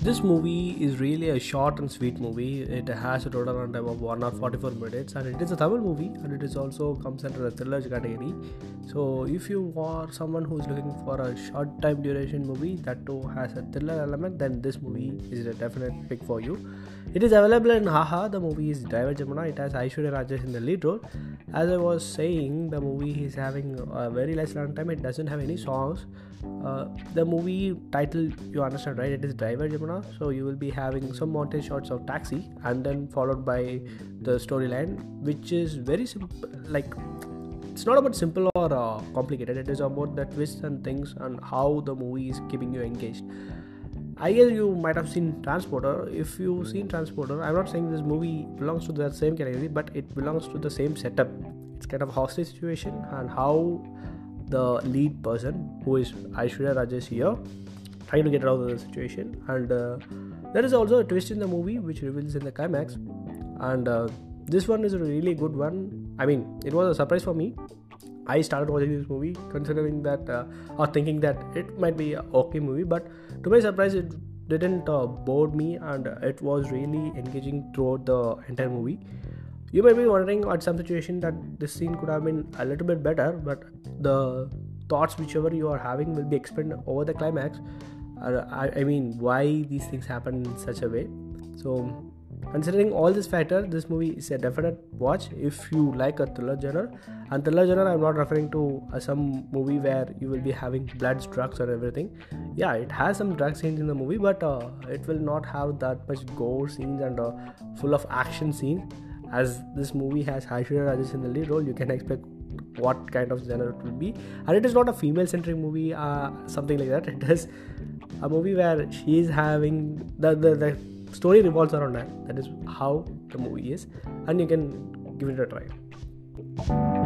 this movie is really a short and sweet movie. It has a total runtime of 1 hour 44 minutes and it is a Tamil movie and it is also comes under the thriller category. So if you are someone who is looking for a short time duration movie that too has a thriller element, then this movie is a definite pick for you. It is available in Aha. The movie is Driver Jamuna. It has Aishwarya Rajesh in the lead role. As I was saying, the movie is having a very less runtime. It doesn't have any songs. Uh, the movie title you understand right? It is Driver So you will be having some montage shots of taxi and then followed by the storyline, which is very simple. Like it's not about simple or uh, complicated. It is about the twists and things and how the movie is keeping you engaged. I guess you might have seen Transporter. If you've seen Transporter, I'm not saying this movie belongs to that same category, but it belongs to the same setup. It's kind of hostage situation and how the lead person, who is Aishwarya Rajesh here, trying to get out of the situation. And uh, there is also a twist in the movie which reveals in the climax. And uh, this one is a really good one. I mean, it was a surprise for me I started watching this movie considering that uh, or thinking that it might be a okay movie, but to my surprise, it didn't uh, bore me and it was really engaging throughout the entire movie. You may be wondering at some situation that this scene could have been a little bit better, but the thoughts whichever you are having will be explained over the climax. Uh, I, I mean, why these things happen in such a way. So Considering all these factors, this movie is a definite watch if you like a thriller genre. And thriller genre, I'm not referring to uh, some movie where you will be having blood, drugs, or everything. Yeah, it has some drug scenes in the movie, but uh, it will not have that much gore scenes and uh, full of action scenes. As this movie has Aishwarya Rajesh in the lead role, you can expect what kind of genre it will be. And it is not a female-centric movie, uh, something like that. It is a movie where she is having the the, the story revolves around that that is how the movie is and you can give it a try